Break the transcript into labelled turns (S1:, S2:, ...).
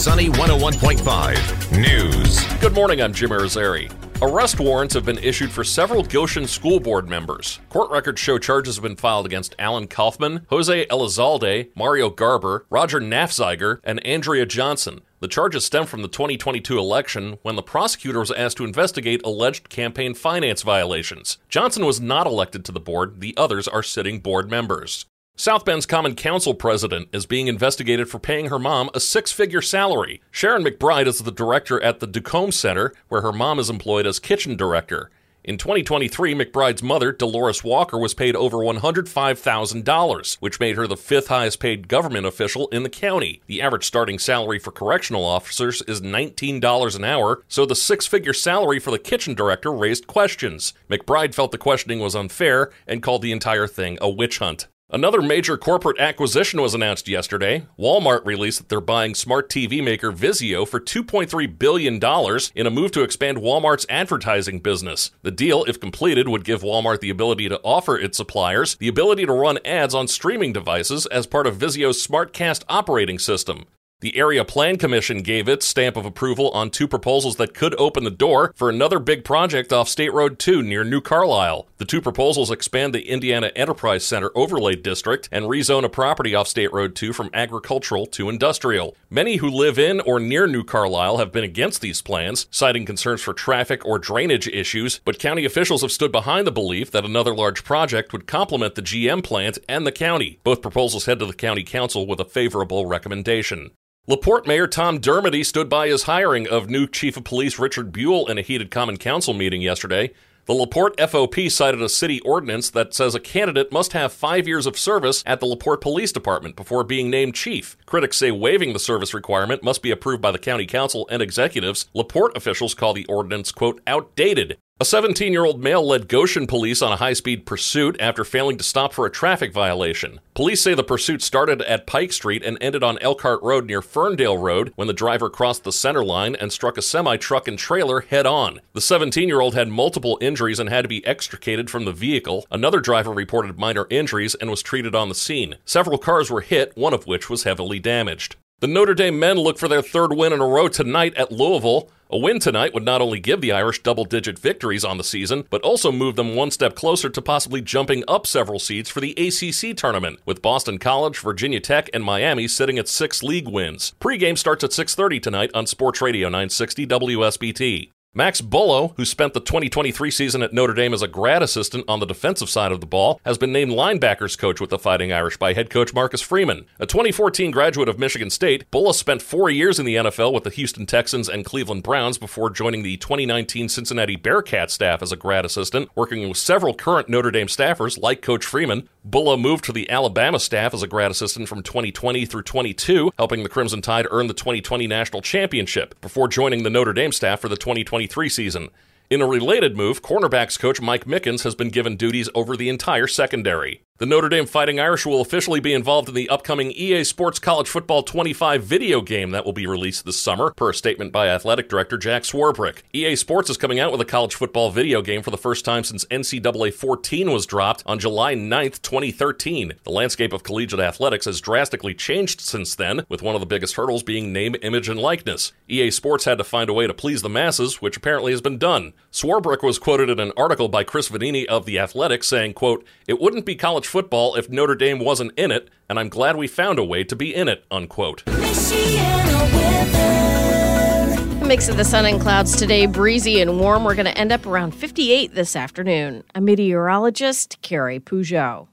S1: Sunny 101.5 News.
S2: Good morning, I'm Jim Arizari. Arrest warrants have been issued for several Goshen school board members. Court records show charges have been filed against Alan Kaufman, Jose Elizalde, Mario Garber, Roger Nafziger, and Andrea Johnson. The charges stem from the 2022 election when the prosecutor was asked to investigate alleged campaign finance violations. Johnson was not elected to the board, the others are sitting board members. South Bend's Common Council president is being investigated for paying her mom a six figure salary. Sharon McBride is the director at the DuComb Center, where her mom is employed as kitchen director. In 2023, McBride's mother, Dolores Walker, was paid over $105,000, which made her the fifth highest paid government official in the county. The average starting salary for correctional officers is $19 an hour, so the six figure salary for the kitchen director raised questions. McBride felt the questioning was unfair and called the entire thing a witch hunt. Another major corporate acquisition was announced yesterday. Walmart released that they're buying smart TV maker Vizio for $2.3 billion in a move to expand Walmart's advertising business. The deal, if completed, would give Walmart the ability to offer its suppliers the ability to run ads on streaming devices as part of Vizio's SmartCast operating system. The Area Plan Commission gave its stamp of approval on two proposals that could open the door for another big project off State Road 2 near New Carlisle. The two proposals expand the Indiana Enterprise Center overlay district and rezone a property off State Road 2 from agricultural to industrial. Many who live in or near New Carlisle have been against these plans, citing concerns for traffic or drainage issues, but county officials have stood behind the belief that another large project would complement the GM plant and the county. Both proposals head to the county council with a favorable recommendation. LaPorte Mayor Tom Dermody stood by his hiring of new Chief of Police Richard Buell in a heated Common Council meeting yesterday. The LaPorte FOP cited a city ordinance that says a candidate must have five years of service at the LaPorte Police Department before being named chief. Critics say waiving the service requirement must be approved by the county council and executives. LaPorte officials call the ordinance, quote, outdated a 17 year old male led Goshen police on a high speed pursuit after failing to stop for a traffic violation. Police say the pursuit started at Pike Street and ended on Elkhart Road near Ferndale Road when the driver crossed the center line and struck a semi truck and trailer head on. The 17 year old had multiple injuries and had to be extricated from the vehicle. Another driver reported minor injuries and was treated on the scene. Several cars were hit, one of which was heavily damaged. The Notre Dame men look for their third win in a row tonight at Louisville. A win tonight would not only give the Irish double digit victories on the season, but also move them one step closer to possibly jumping up several seeds for the ACC tournament, with Boston College, Virginia Tech, and Miami sitting at six league wins. Pregame starts at 6:30 tonight on Sports Radio 960 WSBT. Max Bullough, who spent the 2023 season at Notre Dame as a grad assistant on the defensive side of the ball, has been named linebackers coach with the Fighting Irish by head coach Marcus Freeman. A 2014 graduate of Michigan State, Bullough spent four years in the NFL with the Houston Texans and Cleveland Browns before joining the 2019 Cincinnati Bearcat staff as a grad assistant, working with several current Notre Dame staffers like Coach Freeman. Bullough moved to the Alabama staff as a grad assistant from 2020 through 22, helping the Crimson Tide earn the 2020 national championship before joining the Notre Dame staff for the 2023 season. In a related move, cornerbacks coach Mike Mickens has been given duties over the entire secondary. The Notre Dame Fighting Irish will officially be involved in the upcoming EA Sports College Football 25 video game that will be released this summer, per a statement by athletic director Jack Swarbrick. EA Sports is coming out with a college football video game for the first time since NCAA 14 was dropped on July 9, 2013. The landscape of collegiate athletics has drastically changed since then, with one of the biggest hurdles being name, image, and likeness. EA Sports had to find a way to please the masses, which apparently has been done. Swarbrick was quoted in an article by Chris Vannini of The Athletic saying, quote, It wouldn't be college football if Notre Dame wasn't in it, and I'm glad we found a way to be in it, unquote.
S3: Mix of the sun and clouds today, breezy and warm. We're going to end up around 58 this afternoon. A meteorologist, Carrie Peugeot.